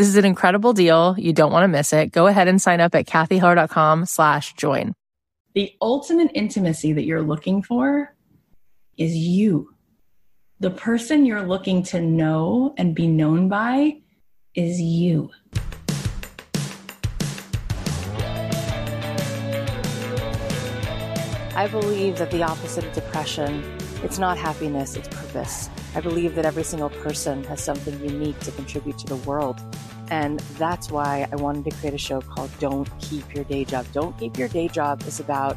this is an incredible deal. You don't want to miss it. Go ahead and sign up at cathyheller.com slash join. The ultimate intimacy that you're looking for is you. The person you're looking to know and be known by is you. I believe that the opposite of depression, it's not happiness, it's purpose. I believe that every single person has something unique to contribute to the world. And that's why I wanted to create a show called Don't Keep Your Day Job. Don't Keep Your Day Job is about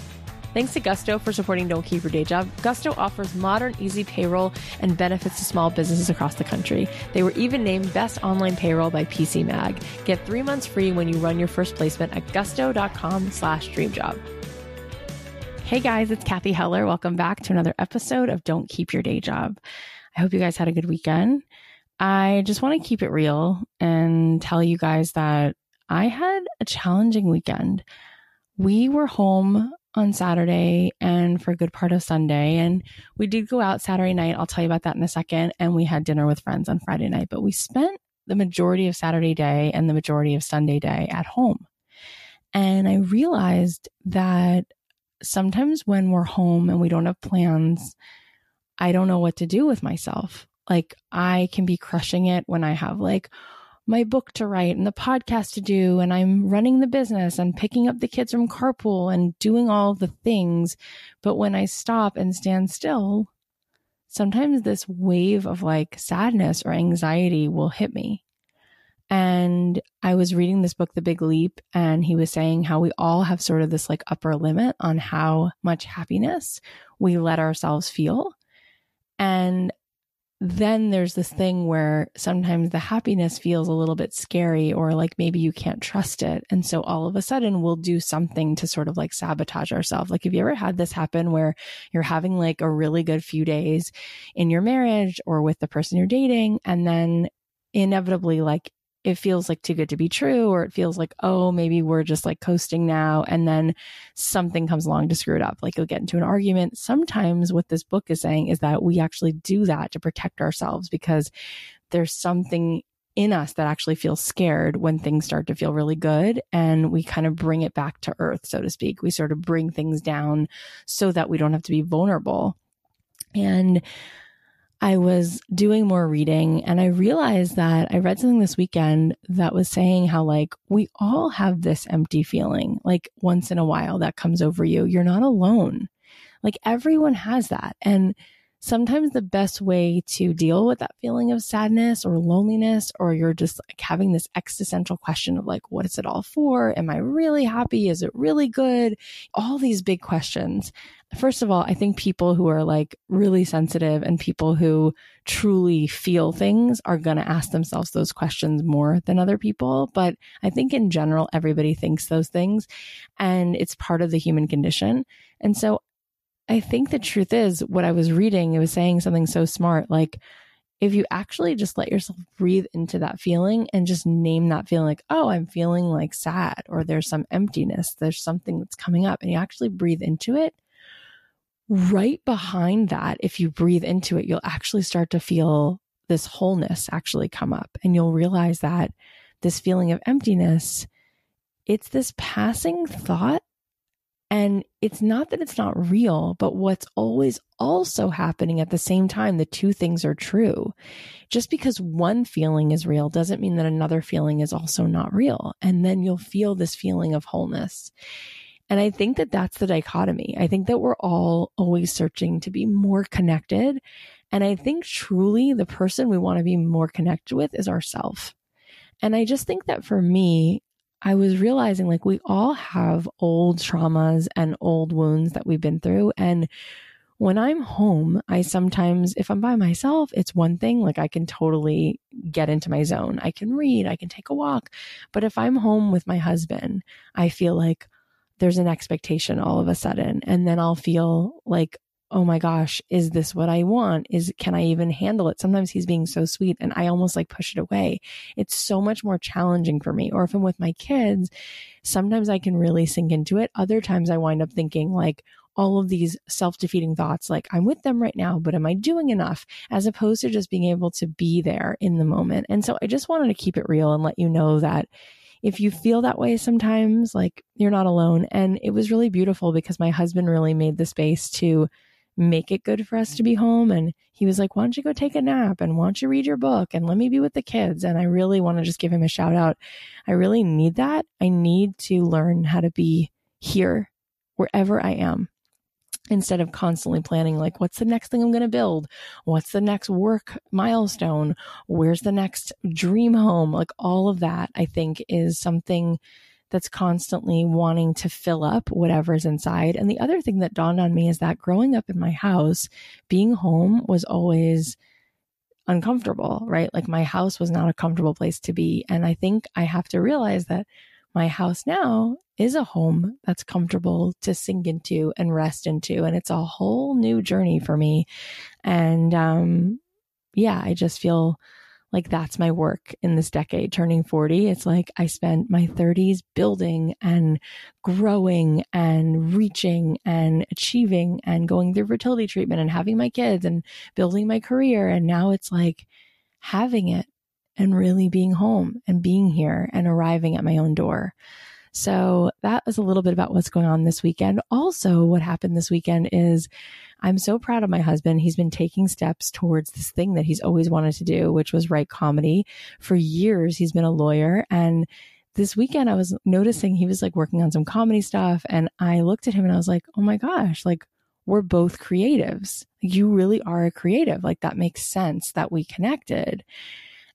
Thanks to Gusto for supporting Don't Keep Your Day Job. Gusto offers modern, easy payroll and benefits to small businesses across the country. They were even named Best Online Payroll by PC Mag. Get three months free when you run your first placement at gusto.com slash dreamjob. Hey guys, it's Cathy Heller. Welcome back to another episode of Don't Keep Your Day Job. I hope you guys had a good weekend. I just want to keep it real and tell you guys that I had a challenging weekend. We were home on Saturday and for a good part of Sunday. And we did go out Saturday night. I'll tell you about that in a second. And we had dinner with friends on Friday night, but we spent the majority of Saturday day and the majority of Sunday day at home. And I realized that sometimes when we're home and we don't have plans, I don't know what to do with myself. Like I can be crushing it when I have like my book to write and the podcast to do and I'm running the business and picking up the kids from carpool and doing all the things. But when I stop and stand still, sometimes this wave of like sadness or anxiety will hit me. And I was reading this book, The Big Leap, and he was saying how we all have sort of this like upper limit on how much happiness we let ourselves feel. And then there's this thing where sometimes the happiness feels a little bit scary or like maybe you can't trust it. And so all of a sudden we'll do something to sort of like sabotage ourselves. Like, have you ever had this happen where you're having like a really good few days in your marriage or with the person you're dating and then inevitably like it feels like too good to be true or it feels like oh maybe we're just like coasting now and then something comes along to screw it up. Like you'll get into an argument. Sometimes what this book is saying is that we actually do that to protect ourselves because there's something in us that actually feels scared when things start to feel really good and we kind of bring it back to earth so to speak. We sort of bring things down so that we don't have to be vulnerable. And I was doing more reading and I realized that I read something this weekend that was saying how like we all have this empty feeling like once in a while that comes over you. You're not alone. Like everyone has that. And sometimes the best way to deal with that feeling of sadness or loneliness, or you're just like having this existential question of like, what is it all for? Am I really happy? Is it really good? All these big questions first of all, I think people who are like really sensitive and people who truly feel things are going to ask themselves those questions more than other people. But I think in general, everybody thinks those things and it's part of the human condition. And so I think the truth is what I was reading, it was saying something so smart. Like, if you actually just let yourself breathe into that feeling and just name that feeling like, oh, I'm feeling like sad or there's some emptiness, there's something that's coming up, and you actually breathe into it, right behind that, if you breathe into it, you'll actually start to feel this wholeness actually come up and you'll realize that this feeling of emptiness, it's this passing thought and it's not that it's not real, but what's always also happening at the same time, the two things are true. Just because one feeling is real doesn't mean that another feeling is also not real. And then you'll feel this feeling of wholeness. And I think that that's the dichotomy. I think that we're all always searching to be more connected. And I think truly the person we want to be more connected with is ourself. And I just think that for me, I was realizing like we all have old traumas and old wounds that we've been through. And when I'm home, I sometimes, if I'm by myself, it's one thing. Like I can totally get into my zone. I can read, I can take a walk. But if I'm home with my husband, I feel like there's an expectation all of a sudden. And then I'll feel like, oh my gosh, is this what I want? Is, can I even handle it? Sometimes he's being so sweet and I almost like push it away. It's so much more challenging for me. Or if I'm with my kids, sometimes I can really sink into it. Other times I wind up thinking like, all of these self defeating thoughts like, I'm with them right now, but am I doing enough? As opposed to just being able to be there in the moment. And so I just wanted to keep it real and let you know that if you feel that way sometimes, like you're not alone. And it was really beautiful because my husband really made the space to make it good for us to be home. And he was like, why don't you go take a nap and why don't you read your book and let me be with the kids? And I really want to just give him a shout out. I really need that. I need to learn how to be here wherever I am instead of constantly planning like what's the next thing i'm going to build what's the next work milestone where's the next dream home like all of that i think is something that's constantly wanting to fill up whatever's inside. And the other thing that dawned on me is that growing up in my house, being home was always uncomfortable, right? Like my house was not a comfortable place to be. And I think I have to realize that my house now is a home that's comfortable to sink into and rest into. And it's a whole new journey for me. And, um, yeah, I just feel like that's my work in this decade turning 40 it's like i spent my 30s building and growing and reaching and achieving and going through fertility treatment and having my kids and building my career and now it's like having it and really being home and being here and arriving at my own door so that was a little bit about what's going on this weekend. Also, what happened this weekend is I'm so proud of my husband. He's been taking steps towards this thing that he's always wanted to do, which was write comedy. For years, he's been a lawyer. And this weekend, I was noticing he was like working on some comedy stuff. And I looked at him and I was like, oh my gosh, like we're both creatives. You really are a creative. Like that makes sense that we connected.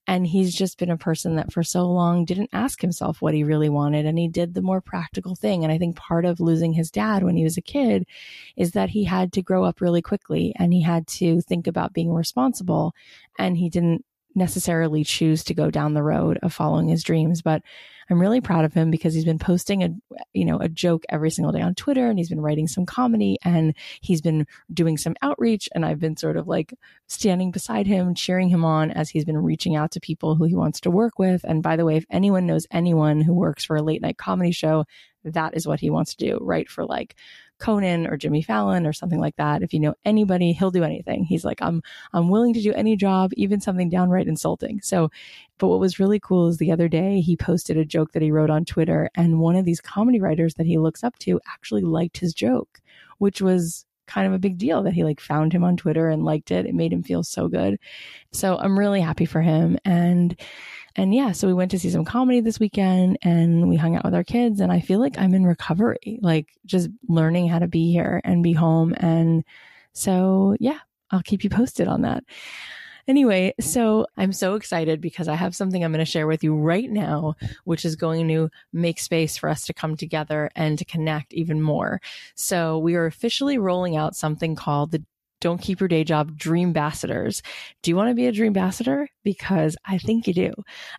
And he's just been a person that for so long didn't ask himself what he really wanted. And he did the more practical thing. And I think part of losing his dad when he was a kid is that he had to grow up really quickly and he had to think about being responsible. And he didn't necessarily choose to go down the road of following his dreams. But I'm really proud of him because he's been posting a, you know, a joke every single day on Twitter and he's been writing some comedy and he's been doing some outreach. And I've been sort of like standing beside him, cheering him on as he's been reaching out to people who he wants to work with. And by the way, if anyone knows anyone who works for a late night comedy show, that is what he wants to do, right? For like Conan or Jimmy Fallon or something like that. If you know anybody, he'll do anything. He's like, I'm, I'm willing to do any job, even something downright insulting. So, but what was really cool is the other day he posted a joke that he wrote on Twitter and one of these comedy writers that he looks up to actually liked his joke, which was kind of a big deal that he like found him on Twitter and liked it. It made him feel so good. So I'm really happy for him. And and yeah, so we went to see some comedy this weekend and we hung out with our kids and I feel like I'm in recovery, like just learning how to be here and be home. And so yeah, I'll keep you posted on that. Anyway, so I'm so excited because I have something I'm going to share with you right now, which is going to make space for us to come together and to connect even more. So we are officially rolling out something called the don't keep your day job dream ambassadors. Do you want to be a dream ambassador? Because I think you do.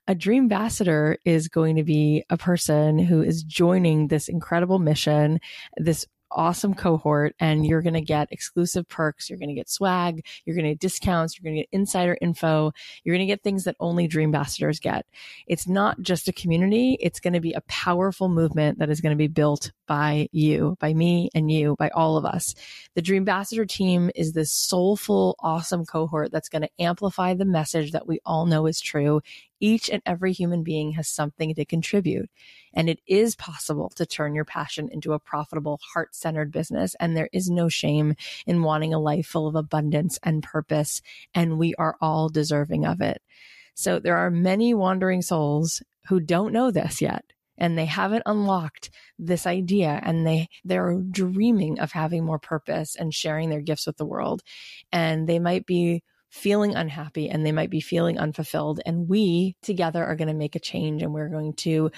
A dream ambassador is going to be a person who is joining this incredible mission, this awesome cohort and you're going to get exclusive perks. You're going to get swag. You're going to get discounts. You're going to get insider info. You're going to get things that only Dream Ambassadors get. It's not just a community. It's going to be a powerful movement that is going to be built by you, by me and you, by all of us. The Dream Ambassador team is this soulful, awesome cohort that's going to amplify the message that we all know is true. Each and every human being has something to contribute. And it is possible to turn your passion into a profitable, heart centered business. And there is no shame in wanting a life full of abundance and purpose. And we are all deserving of it. So there are many wandering souls who don't know this yet and they haven't unlocked this idea and they they're dreaming of having more purpose and sharing their gifts with the world and they might be feeling unhappy and they might be feeling unfulfilled and we together are going to make a change and we're going to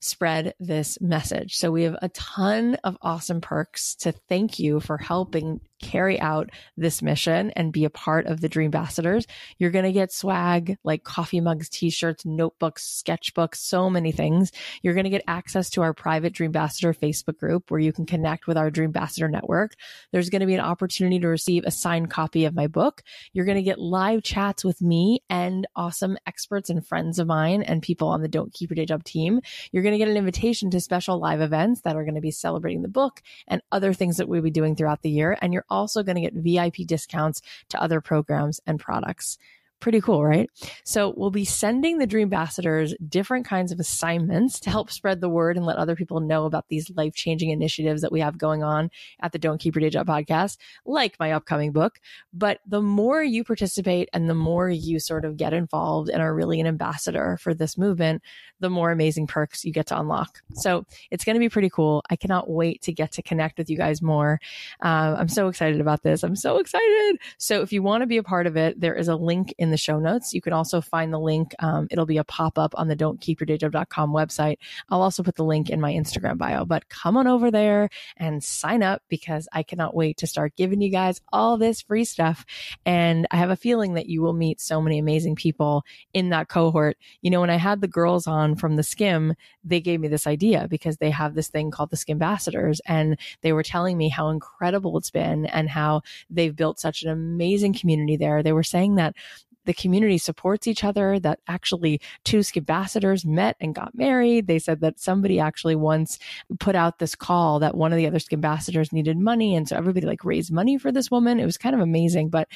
spread this message. So we have a ton of awesome perks to thank you for helping carry out this mission and be a part of the Dream Ambassadors. You're going to get swag like coffee mugs, t-shirts, notebooks, sketchbooks, so many things. You're going to get access to our private Dream Ambassador Facebook group where you can connect with our Dream Ambassador network. There's going to be an opportunity to receive a signed copy of my book. You're going to get live chats with me and awesome experts and friends of mine and people on the Don't Keep Your Day Job team. You're going to get an invitation to special live events that are going to be celebrating the book and other things that we'll be doing throughout the year. And you're also going to get VIP discounts to other programs and products. Pretty cool, right? So we'll be sending the Dream Ambassadors different kinds of assignments to help spread the word and let other people know about these life changing initiatives that we have going on at the Don't Keep Your Day Job podcast, like my upcoming book. But the more you participate and the more you sort of get involved and are really an ambassador for this movement, the more amazing perks you get to unlock. So it's going to be pretty cool. I cannot wait to get to connect with you guys more. Uh, I'm so excited about this. I'm so excited. So if you want to be a part of it, there is a link in the show notes. You can also find the link. Um, it'll be a pop up on the don't keep your day job.com website. I'll also put the link in my Instagram bio, but come on over there and sign up because I cannot wait to start giving you guys all this free stuff. And I have a feeling that you will meet so many amazing people in that cohort. You know, when I had the girls on from the Skimm, they gave me this idea because they have this thing called the Skimm Ambassadors and they were telling me how incredible it's been and how they've built such an amazing community there. They were saying that the community supports each other, that actually two ambassadors met and got married. They said that somebody actually once put out this call that one of the other ambassadors needed money. And so everybody like raised money for this woman. It was kind of amazing. But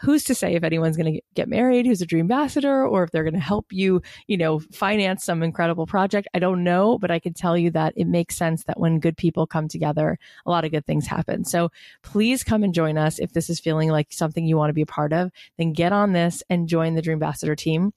who's to say if anyone's going to get married who's a dream ambassador or if they're going to help you, you know, finance some incredible project? I don't know, but I can tell you that it makes sense that when good people come together, a lot of good things happen. So please come and join us if this is feeling like something you want to be a part of, then get on this and join the Dream Ambassador team.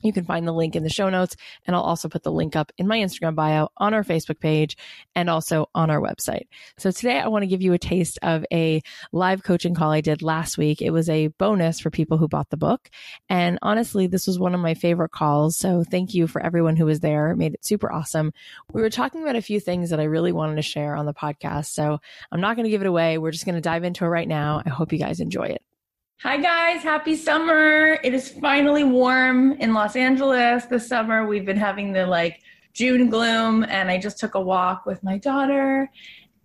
You can find the link in the show notes, and I'll also put the link up in my Instagram bio, on our Facebook page, and also on our website. So today I want to give you a taste of a live coaching call I did last week. It was a bonus for people who bought the book. And honestly, this was one of my favorite calls. So thank you for everyone who was there. It made it super awesome. We were talking about a few things that I really wanted to share on the podcast. So I'm not going to give it away. We're just going to dive into it right now. I hope you guys enjoy it. Hi, guys. Happy summer. It is finally warm in Los Angeles this summer. We've been having the like June gloom, and I just took a walk with my daughter.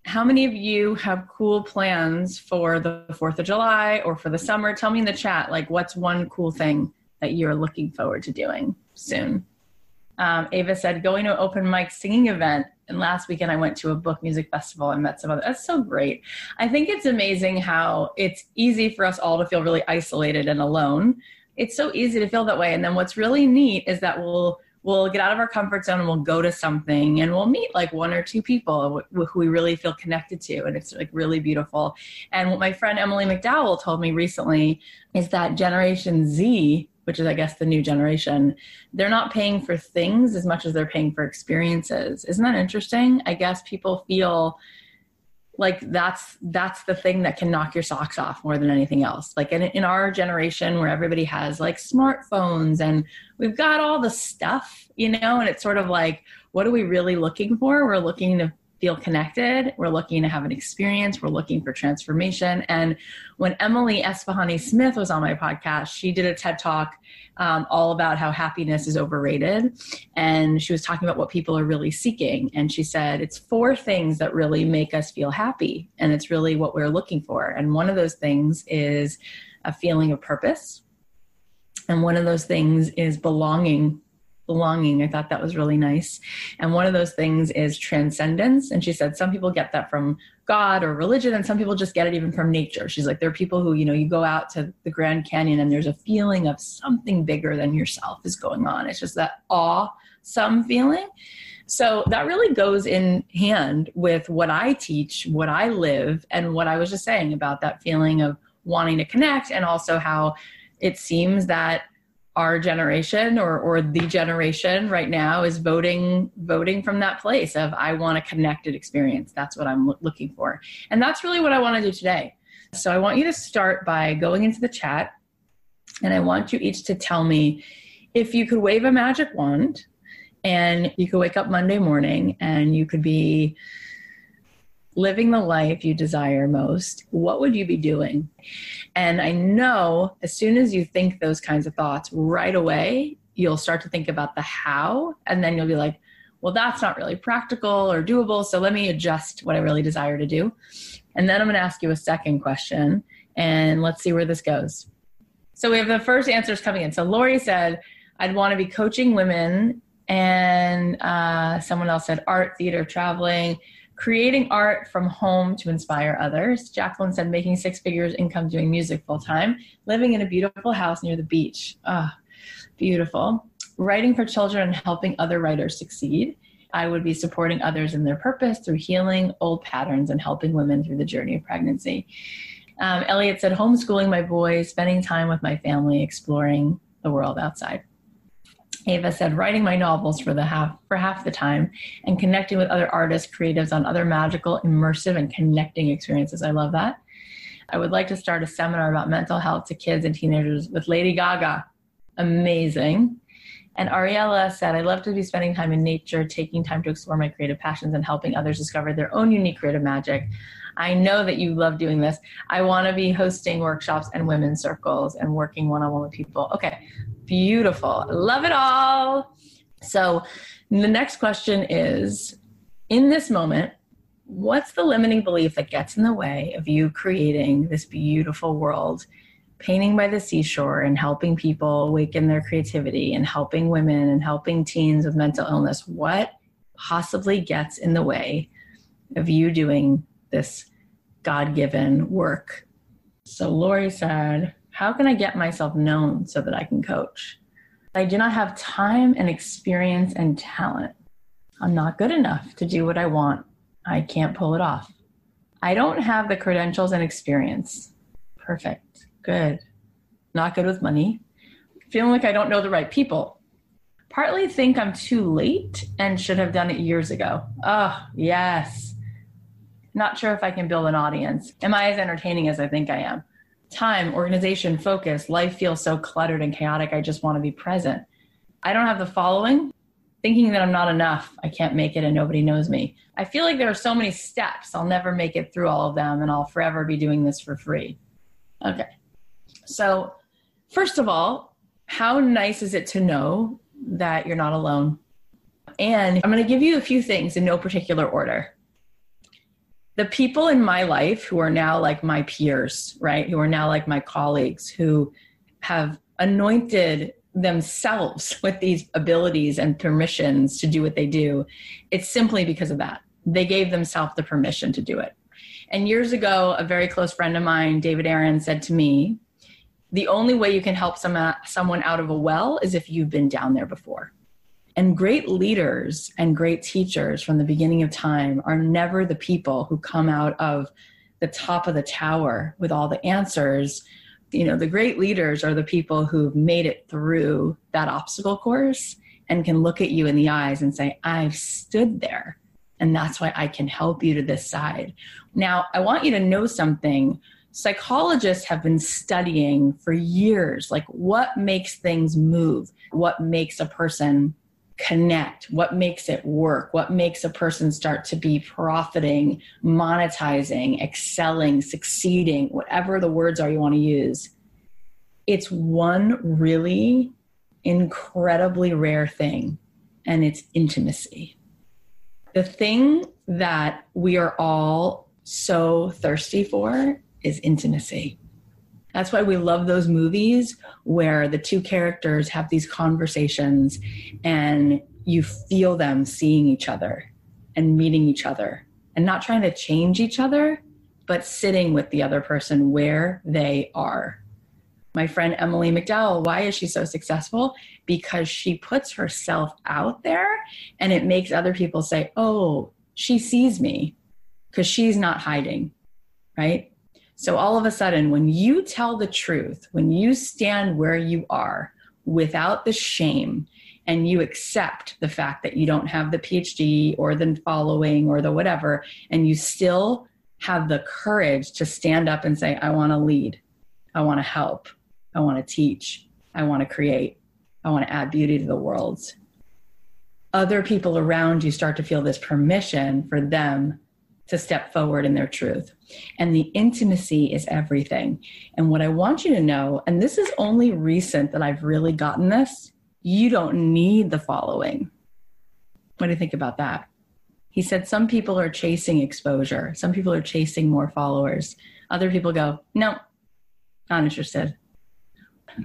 How many of you have cool plans for the 4th of July or for the summer? Tell me in the chat, like, what's one cool thing that you're looking forward to doing soon? Um, Ava said, going to an open mic singing event and last weekend I went to a book music festival and met some other. That's so great. I think it's amazing how it's easy for us all to feel really isolated and alone. It's so easy to feel that way. And then what's really neat is that we'll we'll get out of our comfort zone and we'll go to something and we'll meet like one or two people who we really feel connected to and it's like really beautiful and what my friend emily mcdowell told me recently is that generation z which is I guess the new generation, they're not paying for things as much as they're paying for experiences. Isn't that interesting? I guess people feel like that's that's the thing that can knock your socks off more than anything else like in, in our generation where everybody has like smartphones and we've got all the stuff you know and it's sort of like what are we really looking for we're looking to feel connected. We're looking to have an experience. We're looking for transformation. And when Emily Esfahani Smith was on my podcast, she did a TED talk um, all about how happiness is overrated. And she was talking about what people are really seeking. And she said, it's four things that really make us feel happy. And it's really what we're looking for. And one of those things is a feeling of purpose. And one of those things is belonging belonging. I thought that was really nice. And one of those things is transcendence. And she said some people get that from God or religion, and some people just get it even from nature. She's like, there are people who, you know, you go out to the Grand Canyon and there's a feeling of something bigger than yourself is going on. It's just that awe, some feeling. So that really goes in hand with what I teach, what I live, and what I was just saying about that feeling of wanting to connect, and also how it seems that our generation or or the generation right now is voting voting from that place of I want a connected experience. That's what I'm looking for. And that's really what I want to do today. So I want you to start by going into the chat and I want you each to tell me if you could wave a magic wand and you could wake up Monday morning and you could be living the life you desire most, what would you be doing? And I know as soon as you think those kinds of thoughts right away, you'll start to think about the how, and then you'll be like, well, that's not really practical or doable. So let me adjust what I really desire to do. And then I'm going to ask you a second question, and let's see where this goes. So we have the first answers coming in. So Lori said, I'd want to be coaching women. And uh, someone else said art, theater, traveling creating art from home to inspire others. Jacqueline said, making six figures income doing music full time, living in a beautiful house near the beach. Ah, oh, beautiful. Writing for children and helping other writers succeed. I would be supporting others in their purpose through healing old patterns and helping women through the journey of pregnancy. Um, Elliot said, homeschooling my boys, spending time with my family, exploring the world outside. Ava said, writing my novels for the half for half the time and connecting with other artists, creatives on other magical, immersive, and connecting experiences. I love that. I would like to start a seminar about mental health to kids and teenagers with Lady Gaga. Amazing. And Ariella said, I love to be spending time in nature, taking time to explore my creative passions, and helping others discover their own unique creative magic. I know that you love doing this. I want to be hosting workshops and women's circles and working one on one with people. Okay, beautiful. Love it all. So, the next question is in this moment, what's the limiting belief that gets in the way of you creating this beautiful world? Painting by the seashore and helping people awaken their creativity and helping women and helping teens with mental illness. What possibly gets in the way of you doing this God given work. So Lori said, How can I get myself known so that I can coach? I do not have time and experience and talent. I'm not good enough to do what I want. I can't pull it off. I don't have the credentials and experience. Perfect. Good. Not good with money. Feeling like I don't know the right people. Partly think I'm too late and should have done it years ago. Oh, yes not sure if I can build an audience. Am I as entertaining as I think I am? Time, organization, focus, life feels so cluttered and chaotic. I just want to be present. I don't have the following. Thinking that I'm not enough, I can't make it and nobody knows me. I feel like there are so many steps, I'll never make it through all of them and I'll forever be doing this for free. Okay. So, first of all, how nice is it to know that you're not alone? And I'm going to give you a few things in no particular order the people in my life who are now like my peers, right? Who are now like my colleagues who have anointed themselves with these abilities and permissions to do what they do. It's simply because of that. They gave themselves the permission to do it. And years ago, a very close friend of mine, David Aaron, said to me, the only way you can help some, uh, someone out of a well is if you've been down there before. And great leaders and great teachers from the beginning of time are never the people who come out of the top of the tower with all the answers. You know, the great leaders are the people who've made it through that obstacle course and can look at you in the eyes and say, I've stood there. And that's why I can help you to this side. Now, I want you to know something. Psychologists have been studying for years like what makes things move, what makes a person connect, what makes it work, what makes a person start to be profiting, monetizing, excelling, succeeding, whatever the words are you want to use. It's one really incredibly rare thing, and it's intimacy. The thing that we are all so thirsty for is intimacy. That's why we love those movies where the two characters have these conversations and you feel them seeing each other and meeting each other and not trying to change each other, but sitting with the other person where they are. My friend Emily McDowell, why is she so successful? Because she puts herself out there and it makes other people say, oh, she sees me because she's not hiding, right? So all of a sudden, when you tell the truth, when you stand where you are without the shame, and you accept the fact that you don't have the PhD or the following or the whatever, and you still have the courage to stand up and say, I want to lead, I want to help, I want to teach, I want to create, I want to add beauty to the world. Other people around you start to feel this permission for them to step forward in their truth. And the intimacy is everything. And what I want you to know, and this is only recent that I've really gotten this, you don't need the following. What do you think about that? He said some people are chasing exposure, some people are chasing more followers. Other people go, no, not interested.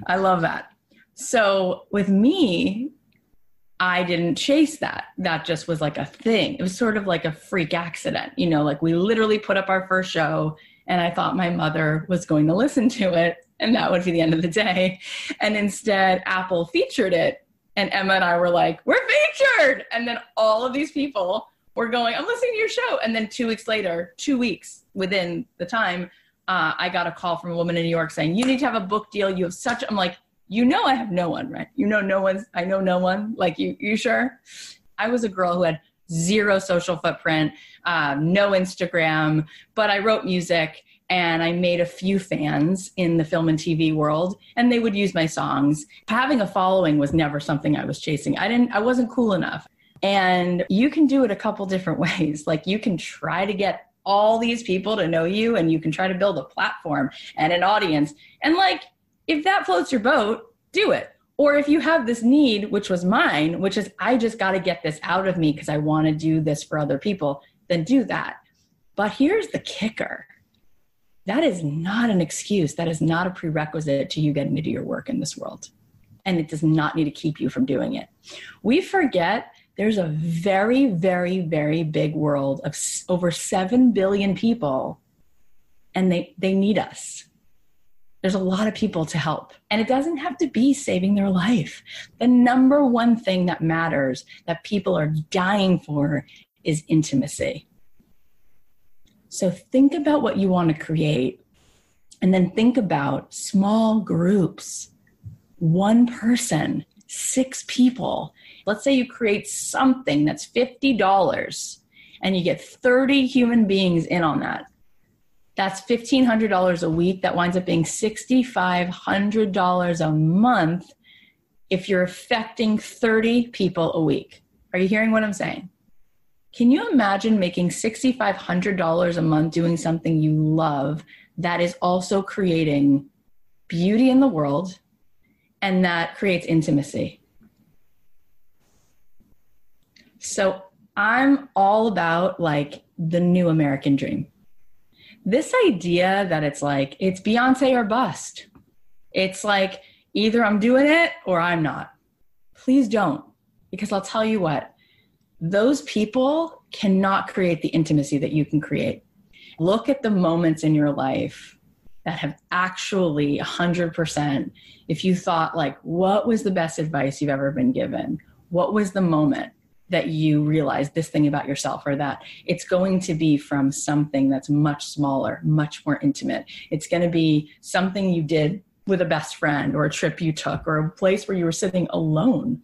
I love that. So with me, I didn't chase that. That just was like a thing. It was sort of like a freak accident. You know, like we literally put up our first show and I thought my mother was going to listen to it and that would be the end of the day. And instead, Apple featured it. And Emma and I were like, we're featured. And then all of these people were going, I'm listening to your show. And then two weeks later, two weeks within the time, uh, I got a call from a woman in New York saying, You need to have a book deal. You have such, I'm like, you know I have no one, right? You know no one's I know no one. Like you you sure? I was a girl who had zero social footprint, um, no Instagram, but I wrote music and I made a few fans in the film and TV world, and they would use my songs. Having a following was never something I was chasing. I didn't I wasn't cool enough. And you can do it a couple different ways. Like you can try to get all these people to know you and you can try to build a platform and an audience. And like if that floats your boat, do it. Or if you have this need, which was mine, which is I just got to get this out of me because I want to do this for other people, then do that. But here's the kicker that is not an excuse. That is not a prerequisite to you getting to do your work in this world. And it does not need to keep you from doing it. We forget there's a very, very, very big world of over 7 billion people, and they, they need us there's a lot of people to help. And it doesn't have to be saving their life. The number one thing that matters that people are dying for is intimacy. So think about what you want to create and then think about small groups, one person, six people. Let's say you create something that's $50 and you get 30 human beings in on that that's $1,500 a week. That winds up being $6,500 a month if you're affecting 30 people a week. Are you hearing what I'm saying? Can you imagine making $6,500 a month doing something you love that is also creating beauty in the world and that creates intimacy? So I'm all about like the new American dream this idea that it's like it's Beyonce or bust. It's like either I'm doing it or I'm not. Please don't, because I'll tell you what, those people cannot create the intimacy that you can create. Look at the moments in your life that have actually 100%, if you thought, like, what was the best advice you've ever been given? What was the moment? That you realize this thing about yourself or that it's going to be from something that's much smaller, much more intimate. It's going to be something you did with a best friend or a trip you took or a place where you were sitting alone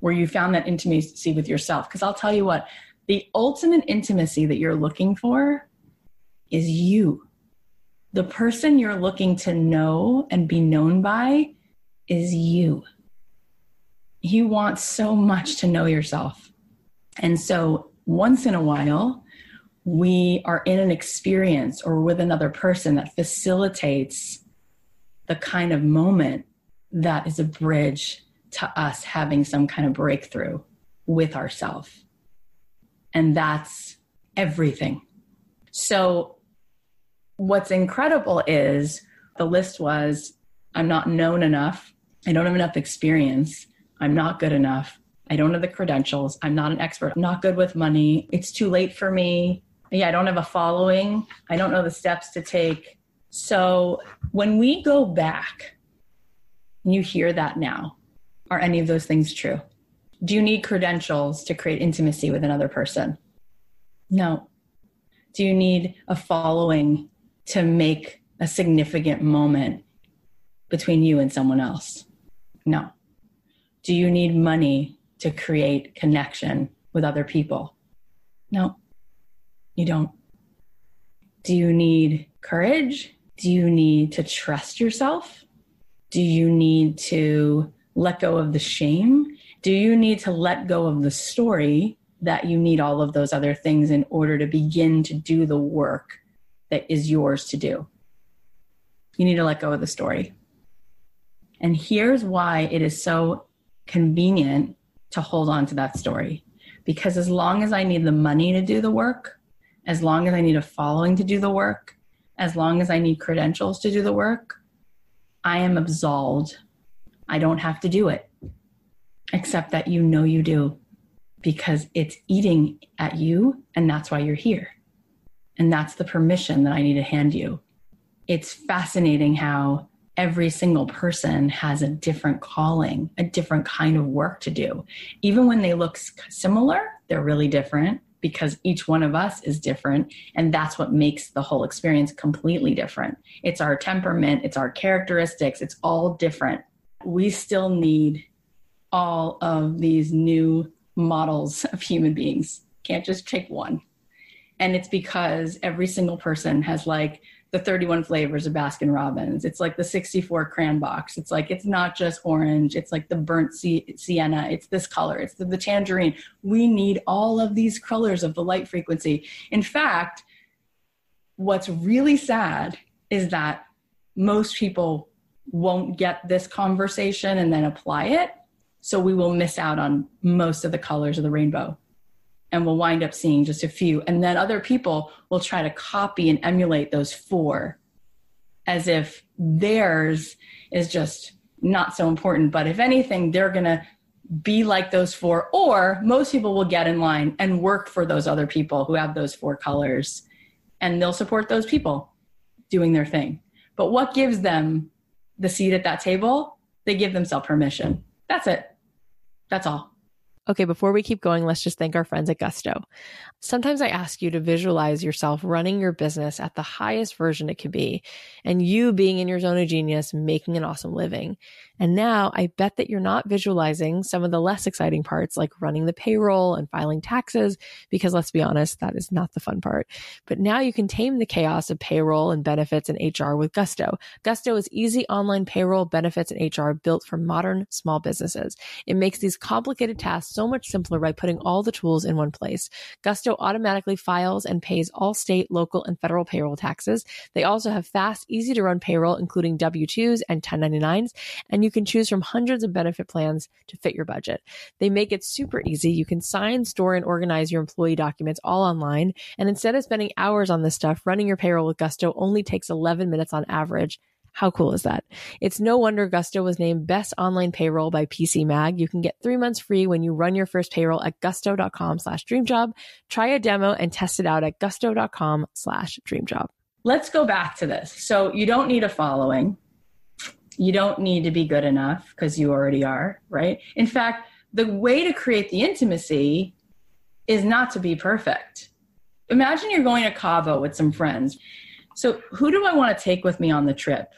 where you found that intimacy with yourself. Because I'll tell you what, the ultimate intimacy that you're looking for is you. The person you're looking to know and be known by is you. You want so much to know yourself. And so once in a while, we are in an experience or with another person that facilitates the kind of moment that is a bridge to us having some kind of breakthrough with ourself. And that's everything. So, what's incredible is the list was I'm not known enough. I don't have enough experience. I'm not good enough. I don't have the credentials. I'm not an expert. I'm not good with money. It's too late for me. Yeah, I don't have a following. I don't know the steps to take. So when we go back, you hear that now. Are any of those things true? Do you need credentials to create intimacy with another person? No. Do you need a following to make a significant moment between you and someone else? No. Do you need money to create connection with other people? No, you don't. Do you need courage? Do you need to trust yourself? Do you need to let go of the shame? Do you need to let go of the story that you need all of those other things in order to begin to do the work that is yours to do? You need to let go of the story. And here's why it is so convenient to hold on to that story. Because as long as I need the money to do the work, as long as I need a following to do the work, as long as I need credentials to do the work, I am absolved. I don't have to do it, except that you know you do because it's eating at you, and that's why you're here. And that's the permission that I need to hand you. It's fascinating how every single person has a different calling, a different kind of work to do. Even when they look similar, they're really different because each one of us is different. And that's what makes the whole experience completely different. It's our temperament, it's our characteristics, it's all different. We still need all of these new models of human beings. Can't just take one. And it's because every single person has like the 31 flavors of Baskin Robbins. It's like the 64 crayon box. It's like, it's not just orange. It's like the burnt sienna. It's this color. It's the, the tangerine. We need all of these colors of the light frequency. In fact, what's really sad is that most people won't get this conversation and then apply it. So we will miss out on most of the colors of the rainbow and we'll wind up seeing just a few. And then other people will try to copy and emulate those four as if theirs is just not so important. But if anything, they're going to be like those four, or most people will get in line and work for those other people who have those four colors and they'll support those people doing their thing. But what gives them the seat at that table? They give themselves permission. That's it. That's all. Okay, before we keep going, let's just thank our friends at Gusto. Sometimes I ask you to visualize yourself running your business at the highest version it could be, and you being in your zone of genius, making an awesome living. And now I bet that you're not visualizing some of the less exciting parts like running the payroll and filing taxes, because let's be honest, that is not the fun part. But now you can tame the chaos of payroll and benefits and HR with Gusto. Gusto is easy online payroll, benefits, and HR built for modern small businesses. It makes these complicated tasks so much simpler by putting all the tools in one place. Gusto automatically files and pays all state, local, and federal payroll taxes. They also have fast, easy to run payroll, including W-2s and 1099s, and you you can choose from hundreds of benefit plans to fit your budget. They make it super easy. You can sign, store, and organize your employee documents all online. And instead of spending hours on this stuff, running your payroll with Gusto only takes 11 minutes on average. How cool is that? It's no wonder Gusto was named best online payroll by PC Mag. You can get three months free when you run your first payroll at gusto.com slash dreamjob. Try a demo and test it out at gusto.com slash dreamjob. Let's go back to this. So you don't need a following you don't need to be good enough because you already are, right? In fact, the way to create the intimacy is not to be perfect. Imagine you're going to Cabo with some friends. So, who do I want to take with me on the trip?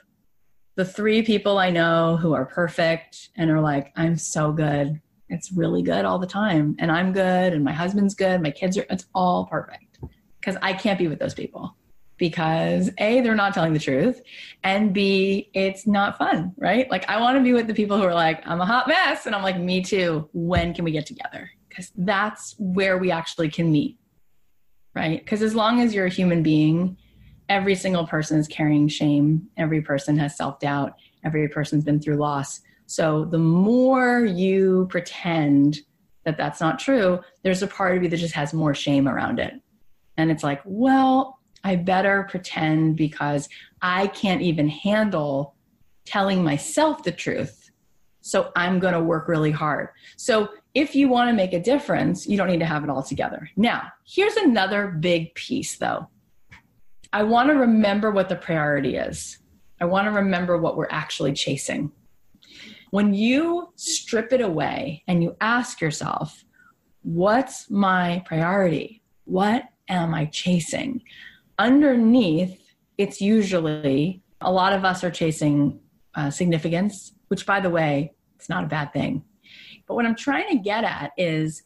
The three people I know who are perfect and are like, I'm so good. It's really good all the time. And I'm good. And my husband's good. My kids are, it's all perfect. Because I can't be with those people because A, they're not telling the truth, and B, it's not fun, right? Like, I want to be with the people who are like, I'm a hot mess. And I'm like, me too. When can we get together? Because that's where we actually can meet, right? Because as long as you're a human being, every single person is carrying shame, every person has self doubt, every person's been through loss. So the more you pretend that that's not true, there's a part of you that just has more shame around it. And it's like, well, I better pretend because I can't even handle telling myself the truth. So I'm going to work really hard. So if you want to make a difference, you don't need to have it all together. Now, here's another big piece though. I want to remember what the priority is. I want to remember what we're actually chasing. When you strip it away and you ask yourself, what's my priority? What am I chasing? Underneath, it's usually a lot of us are chasing uh, significance, which, by the way, it's not a bad thing. But what I'm trying to get at is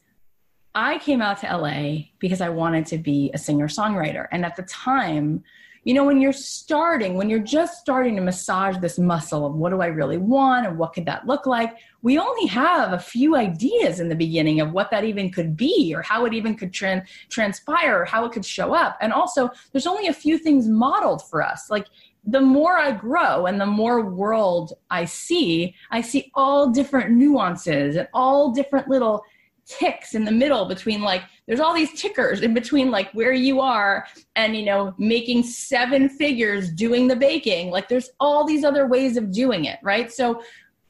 I came out to LA because I wanted to be a singer songwriter. And at the time, you know, when you're starting, when you're just starting to massage this muscle of what do I really want and what could that look like, we only have a few ideas in the beginning of what that even could be or how it even could tran- transpire or how it could show up. And also, there's only a few things modeled for us. Like, the more I grow and the more world I see, I see all different nuances and all different little ticks in the middle between like there's all these tickers in between like where you are and you know making seven figures doing the baking. Like there's all these other ways of doing it right? So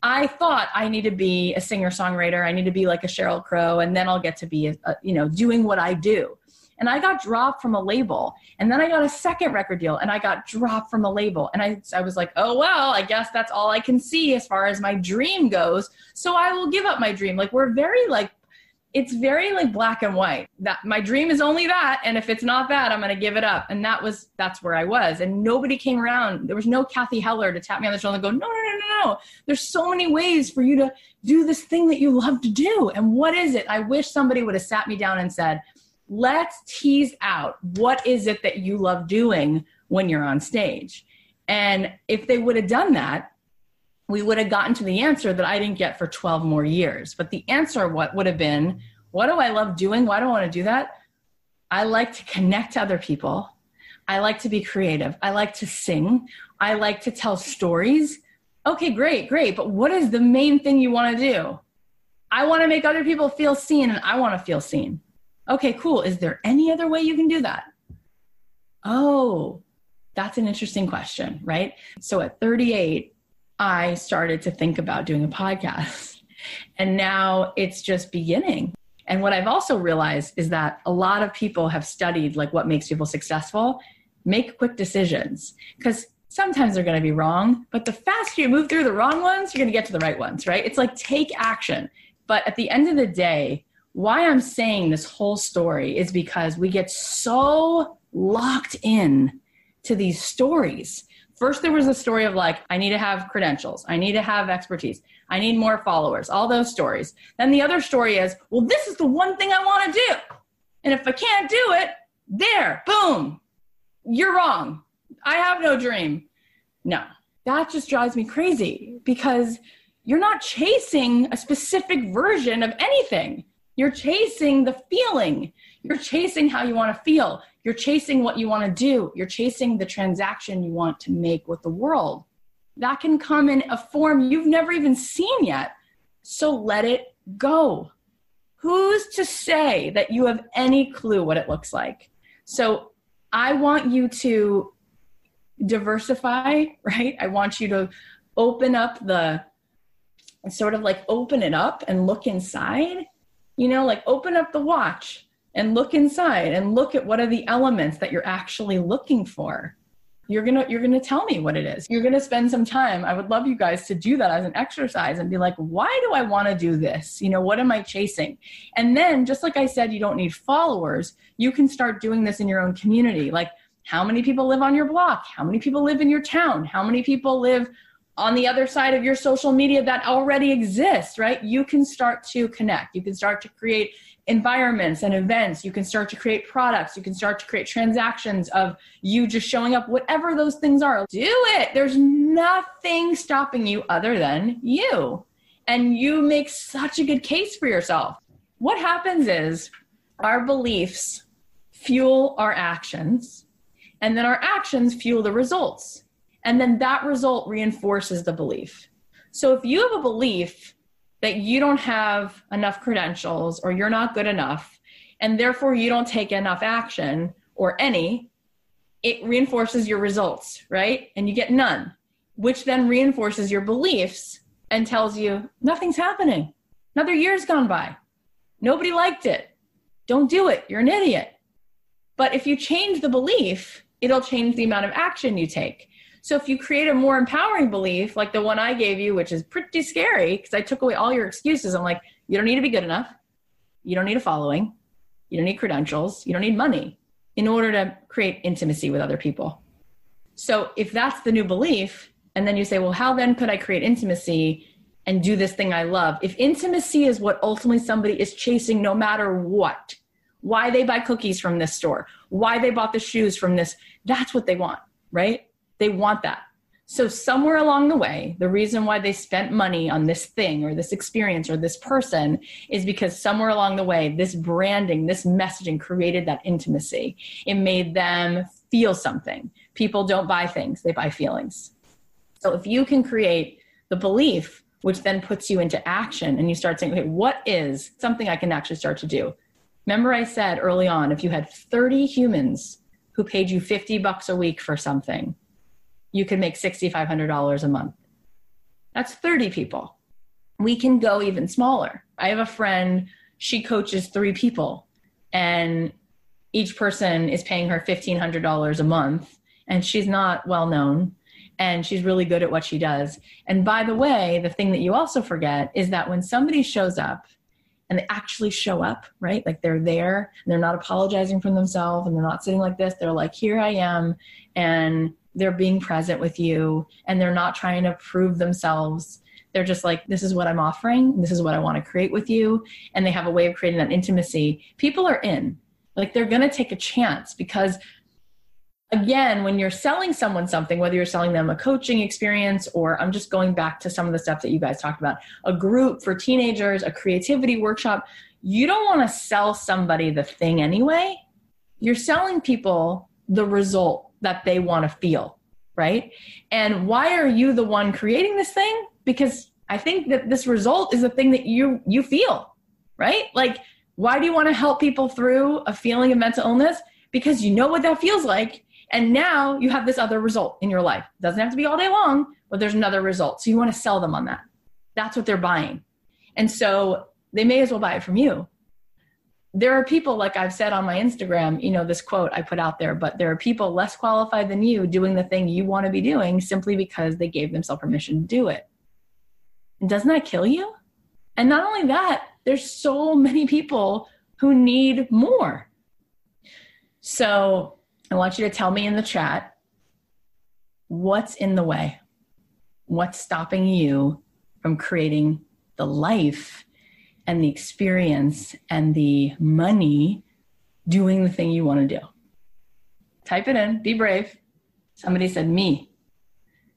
i thought i need to be a singer songwriter i need to be like a Sheryl Crow and then i'll get to be a, a, you know doing what i do. And i got dropped from a label and then i got a second record deal and i got dropped from a label. And i, I was like oh well i guess that's all i can see as far as my dream goes. So i will give up my dream. Like we're very like it's very like black and white. That my dream is only that and if it's not that i'm going to give it up. And that was that's where i was. And nobody came around. There was no Cathy Heller to tap me on the shoulder and go no no no no no. There's so many ways for you to do this thing that you love to do. And what is it? I wish somebody would have sat me down and said let's tease out what is it that you love doing when you're on stage. And if they would have done that we would have gotten to the answer that I didn't get for 12 more years. But the answer what would have been, what do I love doing? Why do I want to do that? I like to connect to other people. I like to be creative. I like to sing. I like to tell stories. Okay, great, great. But what is the main thing you want to do? I want to make other people feel seen and I want to feel seen. Okay, cool. Is there any other way you can do that? Oh, that's an interesting question, right? So at 38, I started to think about doing a podcast. And now it's just beginning. And what I've also realized is that a lot of people have studied like what makes people successful. Make quick decisions because sometimes they're going to be wrong, but the faster you move through the wrong ones, you're going to get to the right ones, right? It's like take action. But at the end of the day, why I'm saying this whole story is because we get so locked in to these stories First, there was a story of like, I need to have credentials, I need to have expertise, I need more followers, all those stories. Then the other story is, well, this is the one thing I want to do. And if I can't do it, there, boom, you're wrong. I have no dream. No, that just drives me crazy because you're not chasing a specific version of anything. You're chasing the feeling. You're chasing how you want to feel. You're chasing what you want to do. You're chasing the transaction you want to make with the world. That can come in a form you've never even seen yet. So let it go. Who's to say that you have any clue what it looks like? So I want you to diversify, right? I want you to open up the sort of like open it up and look inside. You know, like open up the watch and look inside and look at what are the elements that you're actually looking for. You're gonna you're gonna tell me what it is. You're gonna spend some time. I would love you guys to do that as an exercise and be like why do i want to do this? You know what am i chasing? And then just like i said you don't need followers. You can start doing this in your own community. Like how many people live on your block? How many people live in your town? How many people live on the other side of your social media that already exists, right? You can start to connect. You can start to create environments and events. You can start to create products. You can start to create transactions of you just showing up, whatever those things are. Do it. There's nothing stopping you other than you. And you make such a good case for yourself. What happens is our beliefs fuel our actions, and then our actions fuel the results. And then that result reinforces the belief. So if you have a belief that you don't have enough credentials or you're not good enough, and therefore you don't take enough action or any, it reinforces your results, right? And you get none, which then reinforces your beliefs and tells you nothing's happening. Another year's gone by. Nobody liked it. Don't do it. You're an idiot. But if you change the belief, it'll change the amount of action you take. So if you create a more empowering belief, like the one I gave you, which is pretty scary because I took away all your excuses. I'm like, you don't need to be good enough. You don't need a following. You don't need credentials. You don't need money in order to create intimacy with other people. So if that's the new belief, and then you say, well, how then could I create intimacy and do this thing I love? If intimacy is what ultimately somebody is chasing no matter what, why they buy cookies from this store, why they bought the shoes from this, that's what they want, right? They want that. So, somewhere along the way, the reason why they spent money on this thing or this experience or this person is because somewhere along the way, this branding, this messaging created that intimacy. It made them feel something. People don't buy things, they buy feelings. So, if you can create the belief, which then puts you into action, and you start saying, okay, what is something I can actually start to do? Remember, I said early on, if you had 30 humans who paid you 50 bucks a week for something, you can make $6,500 a month. That's 30 people. We can go even smaller. I have a friend, she coaches three people, and each person is paying her $1,500 a month, and she's not well known and she's really good at what she does. And by the way, the thing that you also forget is that when somebody shows up and they actually show up, right? Like they're there and they're not apologizing for themselves and they're not sitting like this. They're like, here I am. And they're being present with you and they're not trying to prove themselves. They're just like this is what i'm offering. This is what i want to create with you. And they have a way of creating that intimacy. People are in. Like they're going to take a chance because again when you're selling someone something whether you're selling them a coaching experience or i'm just going back to some of the stuff that you guys talked about a group for teenagers a creativity workshop you don't want to sell somebody the thing anyway. You're selling people the result that they want to feel, right? And why are you the one creating this thing? Because I think that this result is the thing that you you feel, right? Like why do you want to help people through a feeling of mental illness? Because you know what that feels like and now you have this other result in your life. It doesn't have to be all day long, but there's another result. So you want to sell them on that. That's what they're buying. And so they may as well buy it from you there are people like i've said on my instagram you know this quote i put out there but there are people less qualified than you doing the thing you want to be doing simply because they gave themselves permission to do it. And doesn't that kill you? And not only that there's so many people who need more. So i want you to tell me in the chat what's in the way? What's stopping you from creating the life and the experience and the money doing the thing you want to do. Type it in, be brave. Somebody said, me.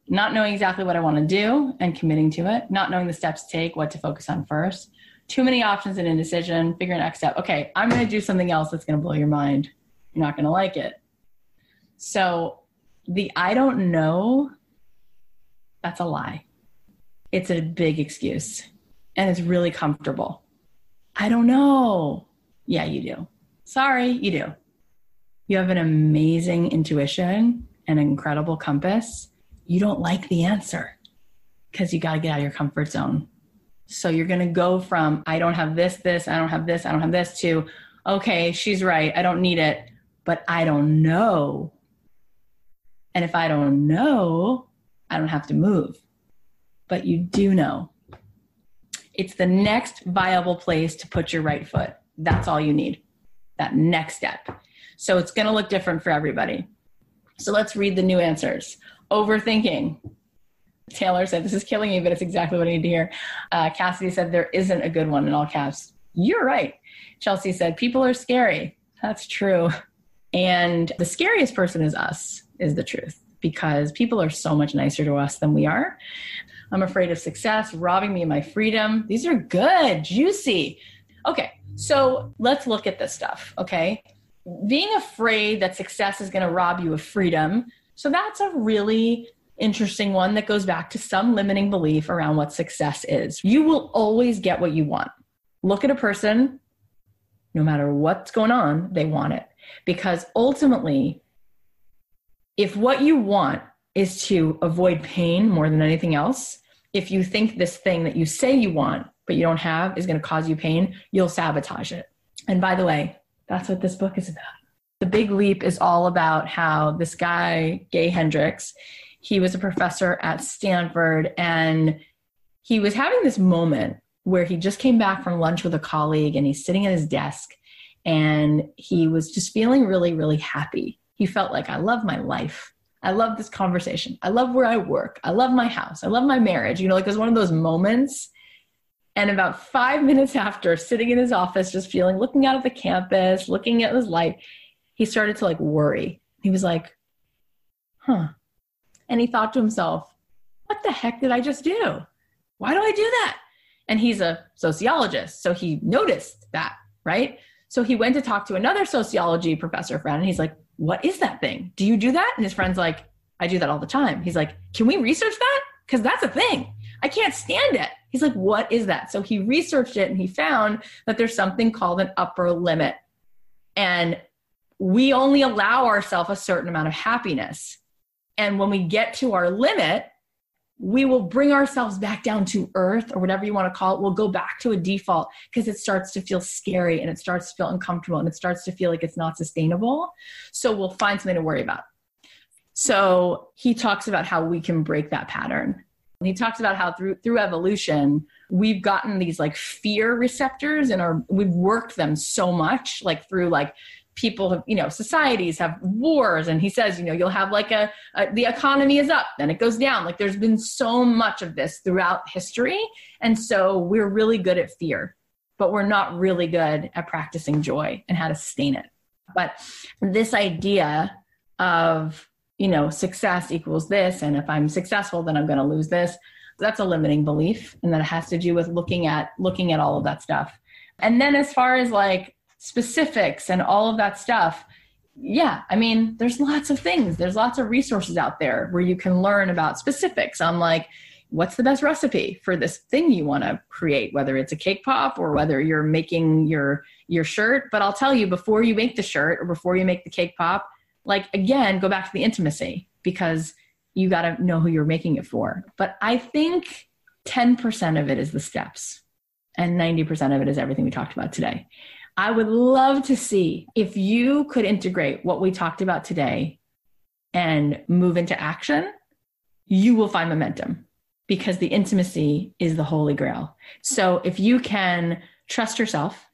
Not knowing exactly what I want to do and committing to it, not knowing the steps to take, what to focus on first. Too many options and indecision, figure next step. Okay, I'm going to do something else that's going to blow your mind. You're not going to like it. So the I don't know, that's a lie. It's a big excuse and it's really comfortable. I don't know. Yeah, you do. Sorry, you do. You have an amazing intuition and incredible compass. You don't like the answer because you got to get out of your comfort zone. So you're going to go from, I don't have this, this, I don't have this, I don't have this, to, okay, she's right, I don't need it, but I don't know. And if I don't know, I don't have to move. But you do know. It's the next viable place to put your right foot. That's all you need. That next step. So it's going to look different for everybody. So let's read the new answers. Overthinking. Taylor said, This is killing me, but it's exactly what I need to hear. Uh, Cassidy said, There isn't a good one in all caps. You're right. Chelsea said, People are scary. That's true. And the scariest person is us, is the truth, because people are so much nicer to us than we are. I'm afraid of success, robbing me of my freedom. These are good, juicy. Okay, so let's look at this stuff, okay? Being afraid that success is going to rob you of freedom. So that's a really interesting one that goes back to some limiting belief around what success is. You will always get what you want. Look at a person, no matter what's going on, they want it. Because ultimately, if what you want is to avoid pain more than anything else, if you think this thing that you say you want but you don't have is going to cause you pain, you'll sabotage it. And by the way, that's what this book is about. The Big Leap is all about how this guy, Gay Hendricks, he was a professor at Stanford and he was having this moment where he just came back from lunch with a colleague and he's sitting at his desk and he was just feeling really, really happy. He felt like, I love my life. I love this conversation. I love where I work. I love my house. I love my marriage. You know, like it was one of those moments. And about five minutes after sitting in his office, just feeling, looking out at the campus, looking at his life, he started to like worry. He was like, huh, and he thought to himself, what the heck did I just do? Why do I do that? And he's a sociologist. So he noticed that, right? So he went to talk to another sociology professor friend and he's like, what is that thing? Do you do that? And his friend's like, I do that all the time. He's like, can we research that? Because that's a thing. I can't stand it. He's like, what is that? So he researched it and he found that there's something called an upper limit. And we only allow ourselves a certain amount of happiness. And when we get to our limit, we will bring ourselves back down to earth or whatever you want to call it. We'll go back to a default because it starts to feel scary and it starts to feel uncomfortable and it starts to feel like it's not sustainable. So we'll find something to worry about. So he talks about how we can break that pattern. He talks about how through through evolution, we've gotten these like fear receptors and our we've worked them so much, like through like people have you know societies have wars and he says you know you'll have like a, a, the economy is up then it goes down. Like there's been so much of this throughout history and so we're really good at fear but we're not really good at practicing joy and how to sustain it. But this idea of you know success equals this and if i'm successful then i'm going to lose this that's a limiting belief and that has to do with looking at looking at all of that stuff. And then as far as like specifics and all of that stuff yeah i mean there's lots of things. There's lots of resources out there where you can learn about specifics. On like what's the best recipe for this thing you want to create? Whether it's a cake pop or whether you're making your your shirt. But i'll tell you before you make the shirt or before you make the cake pop like again go back to the intimacy because you got to know who you're making it for. But i think 10% of it is the steps and 90% of it is everything we talked about today I would love to see if you could integrate what we talked about today and move into action, you will find momentum because the intimacy is the holy grail. So if you can trust yourself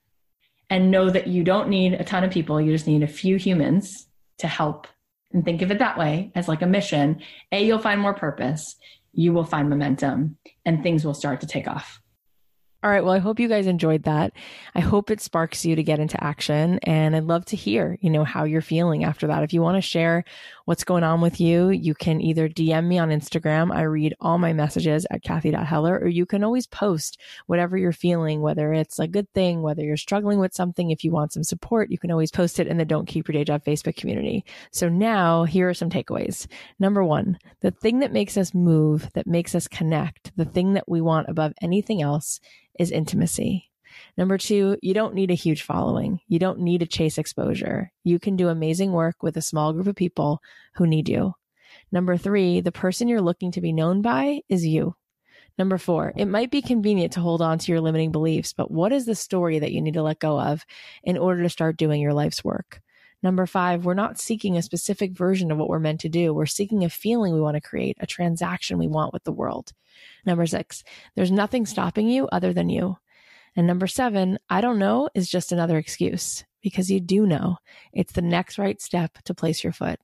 and know that you don't need a ton of people, you just need a few humans to help and think of it that way as like a mission, A, you'll find more purpose, you will find momentum, and things will start to take off. All right. Well, I hope you guys enjoyed that. I hope it sparks you to get into action. And I'd love to hear, you know, how you're feeling after that. If you want to share what's going on with you, you can either DM me on Instagram. I read all my messages at Cathy.Heller, or you can always post whatever you're feeling, whether it's a good thing, whether you're struggling with something. If you want some support, you can always post it in the Don't Keep Your Day Job Facebook community. So now here are some takeaways. Number one, the thing that makes us move, that makes us connect, the thing that we want above anything else is intimacy. Number two, you don't need a huge following. You don't need to chase exposure. You can do amazing work with a small group of people who need you. Number three, the person you're looking to be known by is you. Number four, it might be convenient to hold on to your limiting beliefs, but what is the story that you need to let go of in order to start doing your life's work? Number five, we're not seeking a specific version of what we're meant to do. We're seeking a feeling we want to create, a transaction we want with the world. Number six, there's nothing stopping you other than you. And number seven, I don't know is just another excuse because you do know it's the next right step to place your foot.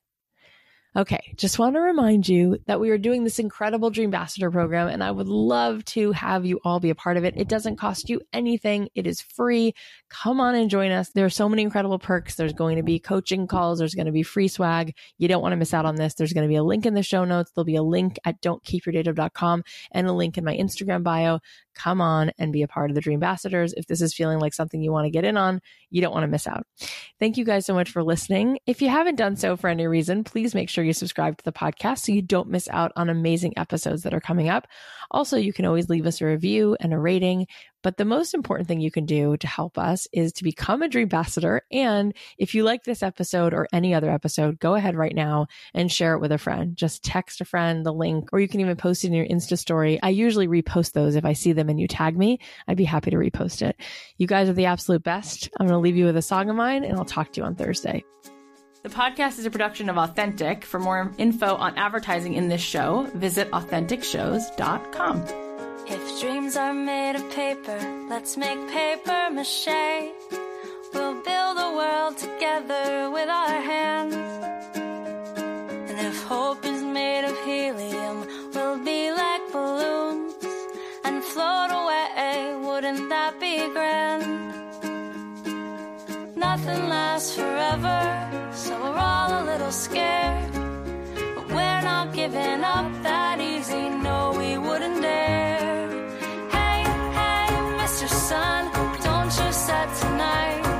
Okay, just want to remind you that we are doing this incredible Dreambassador program, and I would love to have you all be a part of it. It doesn't cost you anything, it is free. Come on and join us. There are so many incredible perks. There's going to be coaching calls, there's going to be free swag. You don't want to miss out on this. There's going to be a link in the show notes, there'll be a link at don'tkeepyourdaydream.com and a link in my Instagram bio come on and be a part of the Dreambassadors. If this is feeling like something you want to get in on, you don't want to miss out. Thank you guys so much for listening. If you haven't done so for any reason, please make sure you subscribe to the podcast so you don't miss out on amazing episodes that are coming up. Also, you can always leave us a review and a rating. But the most important thing you can do to help us is to become a Dreambassador. And if you like this episode or any other episode, go ahead right now and share it with a friend. Just text a friend the link, or you can even post it in your Insta story. I usually repost those if I see them and you tag me. I'd be happy to repost it. You guys are the absolute best. I'm going to leave you with a song of mine and I'll talk to you on Thursday. The podcast is a production of Authentic. For more info on advertising in this show, visit AuthenticShows.com. If dreams are made of paper, let's make paper mache. We'll build a world together with our hands. Lasts forever, so we're all a little scared. But we're not giving up that easy, no, we wouldn't dare. Hey, hey, Mr. Sun, don't you set tonight?